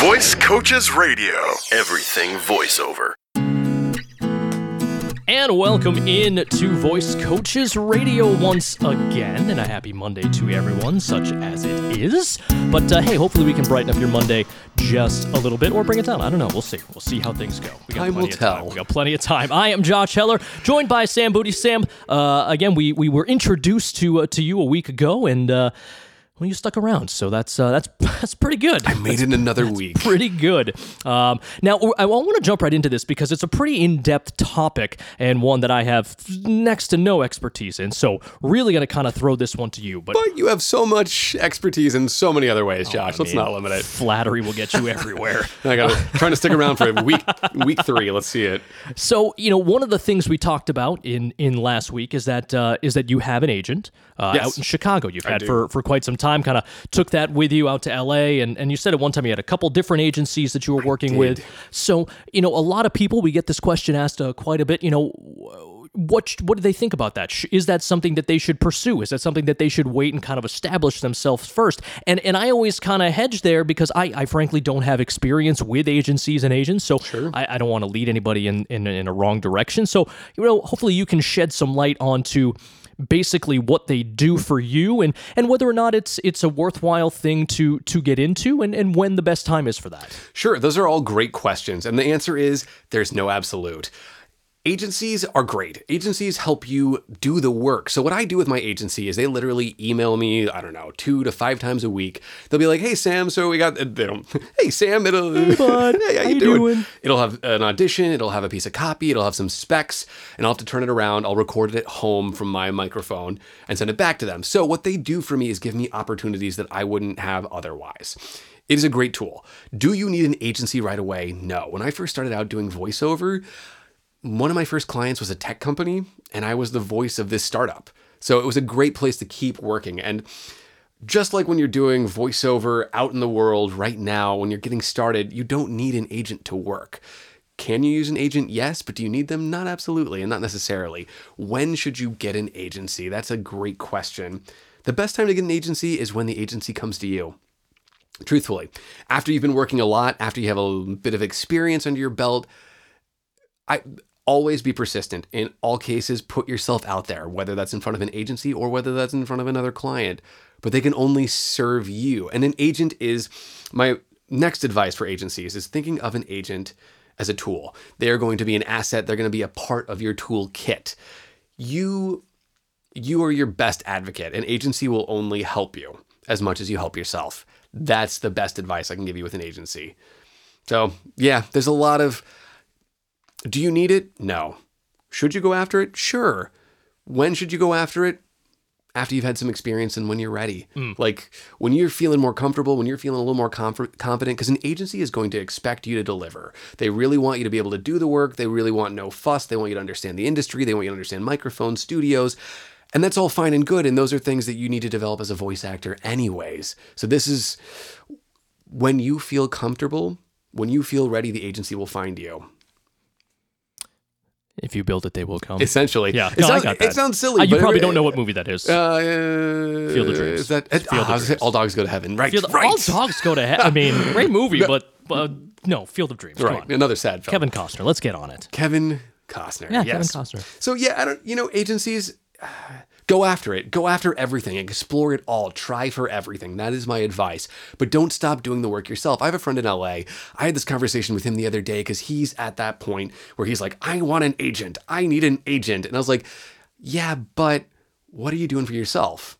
Voice Coaches Radio. Everything voiceover. And welcome in to Voice Coaches Radio once again, and a happy Monday to everyone, such as it is. But uh, hey, hopefully we can brighten up your Monday just a little bit, or bring it down. I don't know. We'll see. We'll see how things go. We got Time plenty will of time. tell. We got plenty of time. I am Josh Heller, joined by Sam Booty. Sam, uh, again, we we were introduced to uh, to you a week ago, and uh, well, you stuck around, so that's uh, that's that's pretty good. I made it another week. pretty good. Um, now, I want to jump right into this because it's a pretty in depth topic and one that I have next to no expertise in. So, really going to kind of throw this one to you. But, But you have so much expertise in so many other ways, Josh. Let's Oh, mean, not limit it. flattery will get you everywhere. I got trying to stick around for week week three. Let's see it. So, you know, one of the things we talked about in in last week is that uh, is that you have an agent uh, Yes. out in Chicago. You've had do. for for quite some time. Kind of took that with you out to L.A. and and you said at one time you had a couple different agencies that you were working with. So, you know, a lot of people we get this question asked uh, quite a bit. You know. What what do they think about that? Is that something that they should pursue? Is that something that they should wait and kind of establish themselves first? And and I always kind of hedge there because I, I frankly don't have experience with agencies and agents, so I, I don't want to lead anybody in, in in a wrong direction. So you know, hopefully you can shed some light onto basically what they do for you and and whether or not it's it's a worthwhile thing to to get into and and when the best time is for that. Sure, those are all great questions, and the answer is there's no absolute. Agencies are great. Agencies help you do the work. So what I do with my agency is they literally email me, I don't know, two to five times a week. They'll be like, "Hey Sam, so we got they don't. Hey Sam, it'll hey bud. hey, how, How you you doing? doing? It'll have an audition. It'll have a piece of copy. It'll have some specs, and I'll have to turn it around. I'll record it at home from my microphone and send it back to them. So what they do for me is give me opportunities that I wouldn't have otherwise. It is a great tool. Do you need an agency right away? No. When I first started out doing voiceover, one of my first clients was a tech company, and I was the voice of this startup. So it was a great place to keep working. And just like when you're doing voiceover out in the world right now, when you're getting started, you don't need an agent to work. Can you use an agent? Yes, but do you need them? Not absolutely, and not necessarily. When should you get an agency? That's a great question. The best time to get an agency is when the agency comes to you. Truthfully, after you've been working a lot, after you have a bit of experience under your belt, I always be persistent. In all cases, put yourself out there, whether that's in front of an agency or whether that's in front of another client. But they can only serve you. And an agent is my next advice for agencies is thinking of an agent as a tool. They are going to be an asset, they're going to be a part of your toolkit. You you are your best advocate. An agency will only help you as much as you help yourself. That's the best advice I can give you with an agency. So, yeah, there's a lot of do you need it? No. Should you go after it? Sure. When should you go after it? After you've had some experience and when you're ready. Hmm. Like when you're feeling more comfortable, when you're feeling a little more comfort, confident, because an agency is going to expect you to deliver. They really want you to be able to do the work. They really want no fuss. They want you to understand the industry. They want you to understand microphones, studios. And that's all fine and good. And those are things that you need to develop as a voice actor, anyways. So this is when you feel comfortable, when you feel ready, the agency will find you. If you build it, they will come. Essentially, yeah, It no, sounds, I got that. It sounds silly. Uh, you but probably it- don't know what movie that is. Uh, Field of Dreams. Is that, uh, Field of I was gonna say Dreams. all dogs go to heaven. Right. Field- right. All dogs go to heaven. I mean, great movie, but uh, no, Field of Dreams. Come right. on. Another sad film. Kevin Costner. Let's get on it. Kevin Costner. Yeah, yes. Kevin Costner. So yeah, I don't. You know, agencies. Go after it. Go after everything. Explore it all. Try for everything. That is my advice. But don't stop doing the work yourself. I have a friend in LA. I had this conversation with him the other day because he's at that point where he's like, I want an agent. I need an agent. And I was like, yeah, but what are you doing for yourself?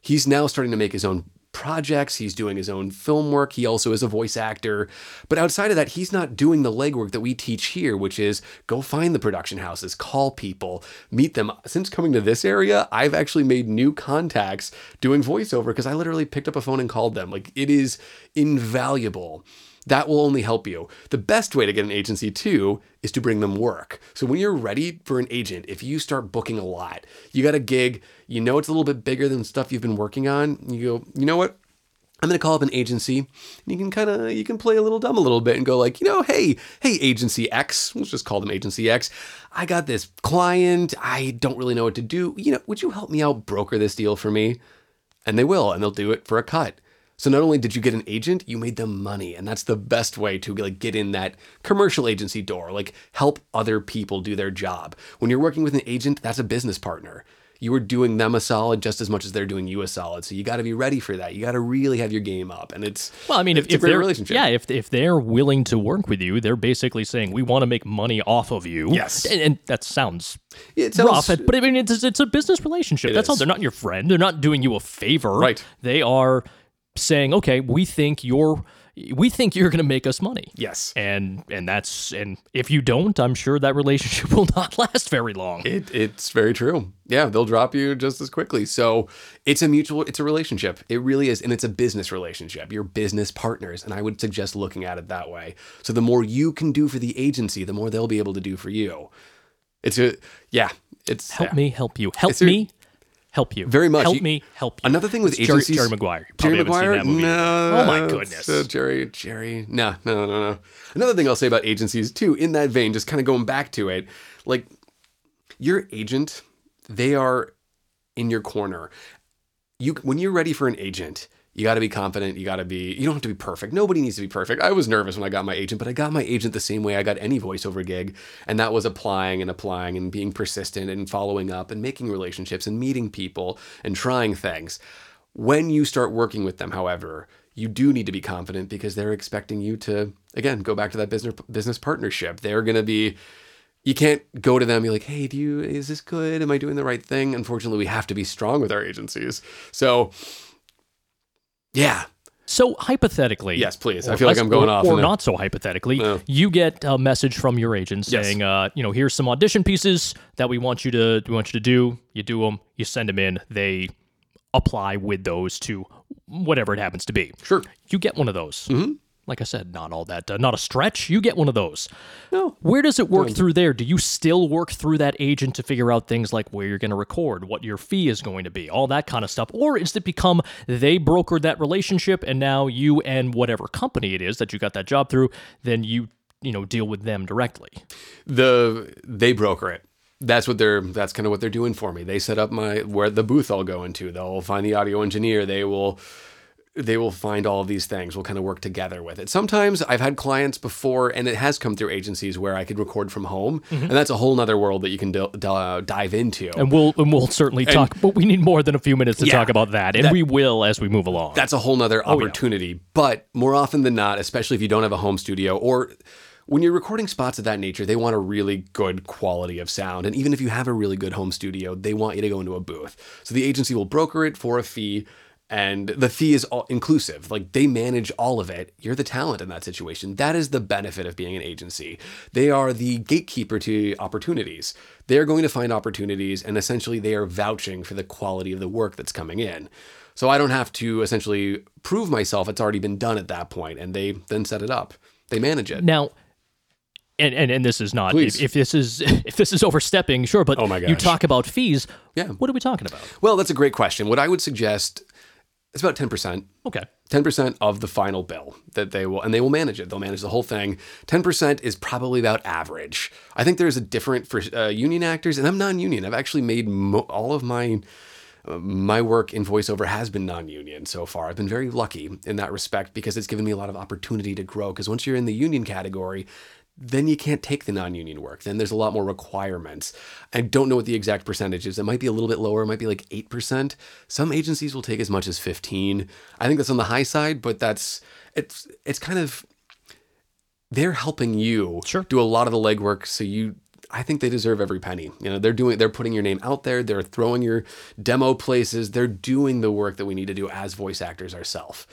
He's now starting to make his own projects. He's doing his own film work. He also is a voice actor. But outside of that, he's not doing the legwork that we teach here, which is go find the production houses, call people, meet them. Since coming to this area, I've actually made new contacts doing voiceover because I literally picked up a phone and called them. Like it is invaluable. That will only help you. The best way to get an agency too is to bring them work. So when you're ready for an agent, if you start booking a lot, you got a gig, you know it's a little bit bigger than stuff you've been working on, you go, you know what? I'm going to call up an agency and you can kind of you can play a little dumb a little bit and go like, "You know, hey, hey agency X, let's just call them agency X. I got this client, I don't really know what to do. You know, would you help me out broker this deal for me?" And they will, and they'll do it for a cut. So not only did you get an agent, you made them money, and that's the best way to like get in that commercial agency door, like help other people do their job. When you're working with an agent, that's a business partner. You are doing them a solid just as much as they're doing you a solid. So you got to be ready for that. You got to really have your game up, and it's Well, I mean, if, a if great they're relationship. yeah, if if they're willing to work with you, they're basically saying we want to make money off of you. Yes. and, and that sounds it rough, but I mean, it's it's a business relationship. It That's all. They're not your friend. They're not doing you a favor. Right. They are saying, okay, we think you're we think you're going to make us money. yes. And and that's and if you don't, I'm sure that relationship will not last very long. It, it's very true. Yeah, they'll drop you just as quickly. So it's a mutual, it's a relationship. It really is. And it's a business relationship. You're business partners. And I would suggest looking at it that way. So the more you can do for the agency, the more they'll be able to do for you. It's a, yeah, it's help yeah. me help you. Help It's me help you. Very much. Help You- me help you. Another thing with It's agencies, Jerry Maguire. Jerry Maguire? that movie. No. Oh my goodness. uh, Jerry, Jerry. No, no, no, no. Another thing I'll say about agencies too, in that vein, just kind of going back to it, like your agent, they are in your corner. You when you're ready for an agent, you got to be confident. You got to be. You don't have to be perfect. Nobody needs to be perfect. I was nervous when I got my agent, but I got my agent the same way I got any voiceover gig, and that was applying and applying and being persistent and following up and making relationships and meeting people and trying things. When you start working with them, however, you do need to be confident because they're expecting you to again go back to that business business partnership. They're going to be you can't go to them and be like, hey, do you is this good? Am I doing the right thing? Unfortunately, we have to be strong with our agencies. So yeah. So hypothetically, Yes, please. I feel like I'm going or, off or not so hypothetically. No. You get a message from your agent Yes. saying, uh, you know, here's some audition pieces that we want you to we want you to do. You do them. You send them in. They apply with those to whatever it happens to be. Sure. You get one of those. Mm-hmm. Like I said, not all that, uh, not a stretch. You get one of those. No. Where does it work through there? Do you still work through that agent to figure out things like where you're going to record, what your fee is going to be, all that kind of stuff? Or is it become they brokered that relationship and now you and whatever company it is that you got that job through, then you, you know, deal with them directly? The they broker it. That's what they're that's kind of what they're doing for me. They set up my where the booth I'll go into. They'll find the audio engineer. They will they will find all of these things. We'll kind of work together with it. Sometimes I've had clients before, and it has come through agencies where I could record from home, mm-hmm. and that's a whole nother world that you can d- d- dive into. And we'll and we'll certainly talk, but we need more than a few minutes to Yeah, talk about that, and that- we will as we move along. that's a whole nother Oh, yeah. opportunity. But more often than not, especially if you don't have a home studio or when you're recording spots of that nature, they want a really good quality of sound. And even if you have a really good home studio, they want you to go into a booth. So the agency will broker it for a fee. And the fee is all inclusive. Like they manage all of it. You're the talent in that situation. That is the benefit of being an agency. They are the gatekeeper to opportunities. They're going to find opportunities and essentially they are vouching for the quality of the work that's coming in. So I don't have to essentially prove myself. It's already been done at that point, and they then set it up. They manage it. Now, and, and, and this is not if, if this is if this is overstepping, sure, but Oh my you talk about fees. Yeah. What are we talking about? Well, that's a great question. What I would suggest is about ten percent. Okay. 10% of the final bill that they will, and they will manage it. They'll manage the whole thing. 10% is probably about average. I think there's a different for uh, union actors, and I'm non-union. I've actually made mo- all of my uh, my work in voiceover has been non-union so far. I've been very lucky in that respect because it's given me a lot of opportunity to grow. Because once you're in the union category, then you can't take the non-union work. Then there's a lot more requirements. I don't know what the exact percentage is. It might be a little bit lower. It might be like 8%. Some agencies will take as much as 15. I think that's on the high side, but that's it's it's kind of they're helping you Sure. do a lot of the legwork so you I think they deserve every penny. You know, they're doing they're putting your name out there, they're throwing your demo places, they're doing the work that we need to do as voice actors ourselves.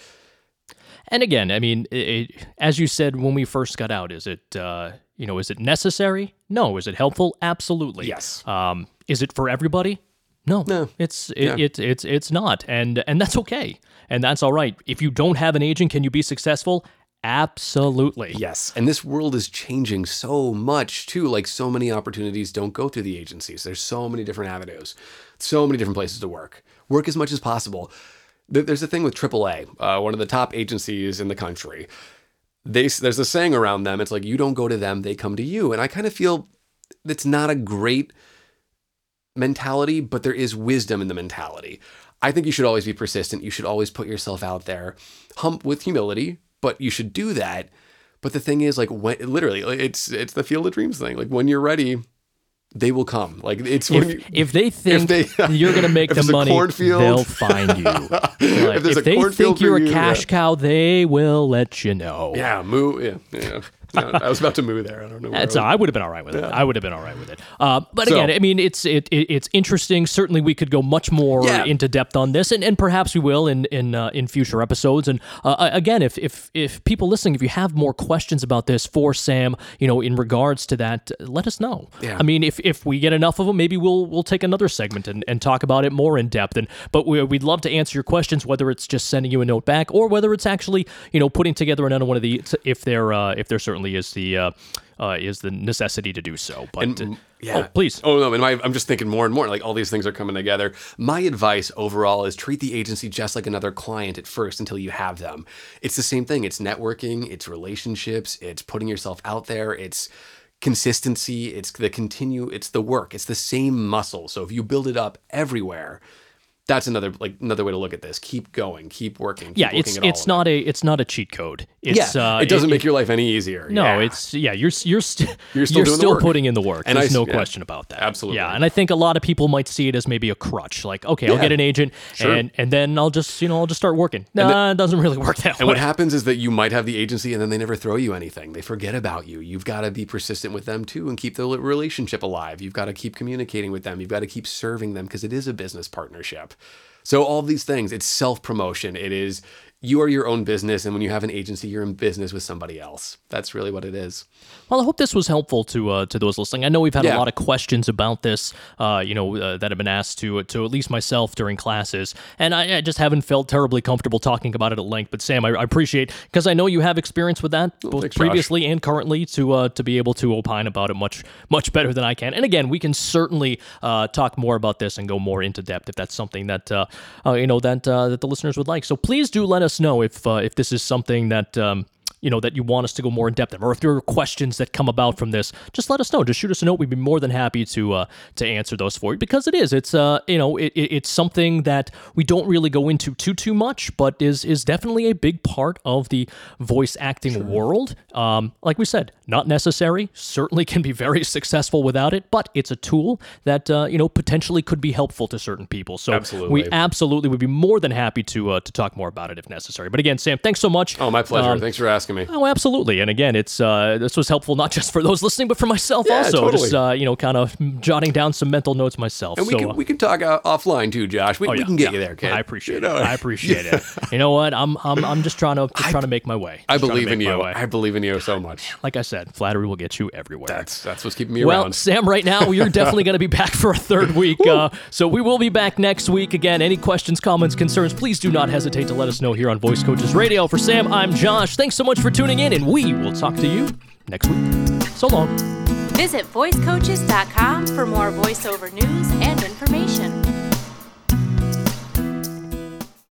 And again, I mean, it, it, as you said when we first got out, is it uh, you know is it necessary? No. Is it helpful? Absolutely. Yes. Um, is it for everybody? No. No. It's it, Yeah. it, it's it's not, and and that's okay, and that's all right. If you don't have an agent, can you be successful? Absolutely. Yes. And this world is changing so much too. Like so many opportunities don't go through the agencies. There's so many different avenues, so many different places to work. Work as much as possible. There- There's a thing with CAA, uh, one of the top agencies in the country. They, there's a saying around them. It's like, you don't go to them, they come to you. And I kind of feel it's not a great mentality, but there is wisdom in the mentality. I think you should always be persistent. You should always put yourself out there, hump with humility, but you should do that. But the thing is, like, when literally, it's it's the field of dreams thing. Like, when you're ready, they will come. Like, it's If, you, if they think they- you're going to make the money, they'll find you. Like, if a they think you're a you, cash yeah. cow, they will let you know. yeah, moo. Yeah, yeah. I was about to move there. I don't know. That's, I was- I would have been all right with it. I would have been all right with it. Uh, but So- again, I mean, it's it, it it's interesting. Certainly, we could go much more Yeah. into depth on this, and, and perhaps we will in in uh, in future episodes. And uh, again, if if if people listening, if you have more questions about this for Sam, you know, in regards to that, let us know. Yeah. I mean, if if we get enough of them, maybe we'll we'll take another segment and, and talk about it more in depth. And but we, we'd love to answer your questions, whether it's just sending you a note back or whether it's actually you know putting together another one of these if there uh, if there certainly is the uh, uh, is the necessity to do so. But And, uh, yeah. oh, please. Oh no, and my, I'm just thinking more and more like all these things are coming together. My advice overall is treat the agency just like another client at first until you have them. It's the same thing. It's networking, it's relationships, it's putting yourself out there, it's consistency, it's the continue, it's the work, it's the same muscle. So if you build it up everywhere, that's another like another way to look at this. Keep going, keep working. Keep Yeah, it's it's not a it's not a cheat code. It. It's, yeah, uh, it doesn't make your life any easier. No, Yeah. it's yeah. You're you're st- You're still doing the work. putting in the work. And There's s- no yeah. question about that. Absolutely. Yeah, and I think a lot of people might see it as maybe a crutch. Like, okay, I'll get an agent, Sure. and and then I'll just you know I'll just start working. Nah, it doesn't really work that And way. And what happens is that you might have the agency and then they never throw you anything. They forget about you. You've got to be persistent with them too and keep the relationship alive. You've got to keep communicating with them. You've got to keep serving them because it is a business partnership. So all these things, it's self-promotion. It is you are your own business and when you have an agency, you're in business with somebody else. That's really what it is. Well, I hope this was helpful to uh, to those listening. I know we've had a lot of questions about this, uh, you know, uh, that have been asked to to at least myself during classes, and I, I just haven't felt terribly comfortable talking about it at length. But Sam, I, I appreciate because I know you have experience with that both thanks, Josh. previously and currently to uh, to be able to opine about it much much better than I can. And again, we can certainly uh, talk more about this and go more into depth if that's something that uh, uh, you know that uh, that the listeners would like. So please do let us know if uh, if this is something that. Um, you know that you want us to go more in depth in, or if there are questions that come about from this, just let us know. Just shoot us a note. We'd be more than happy to uh, to answer those for you because it is. It's uh you know it, it- it's something that we don't really go into too too much, but is is definitely a big part of the voice acting world. Um, like we said, not necessary. Certainly can be very successful without it, but it's a tool that uh, you know potentially could be helpful to certain people. So absolutely. we Absolutely. would be more than happy to uh, to talk more about it if necessary. But again, Sam, thanks so much. Oh, my pleasure. Um, Thanks for asking me. Oh, absolutely. And again, it's uh, this was helpful not just for those listening, but for myself Yeah, also. totally. Just uh, you know, kind of jotting down some mental notes myself. And we so, can uh, we can talk uh, offline too, Josh. We, oh, we can get yeah. you there, kid. I appreciate You know? it. I appreciate it. You know what? I'm I'm I'm just trying to just trying to make my way. I Just to believe in you. I believe in you so much. Like I said, flattery will get you everywhere. That's that's what's keeping me well, around. Sam, right now you're definitely going to be back for a third week. Uh, so we will be back next week. Again, any questions, comments, concerns, please do not hesitate to let us know here on Voice Coaches Radio. For Sam, I'm Josh. Thanks so much for tuning in, and we will talk to you next week. So long. Visit voicecoaches.com for more voiceover news and information.